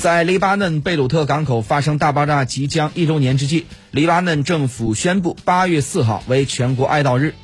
在黎巴嫩贝鲁特港口发生大爆炸即将一周年之际黎巴嫩政府宣布八月四号为全国哀悼日。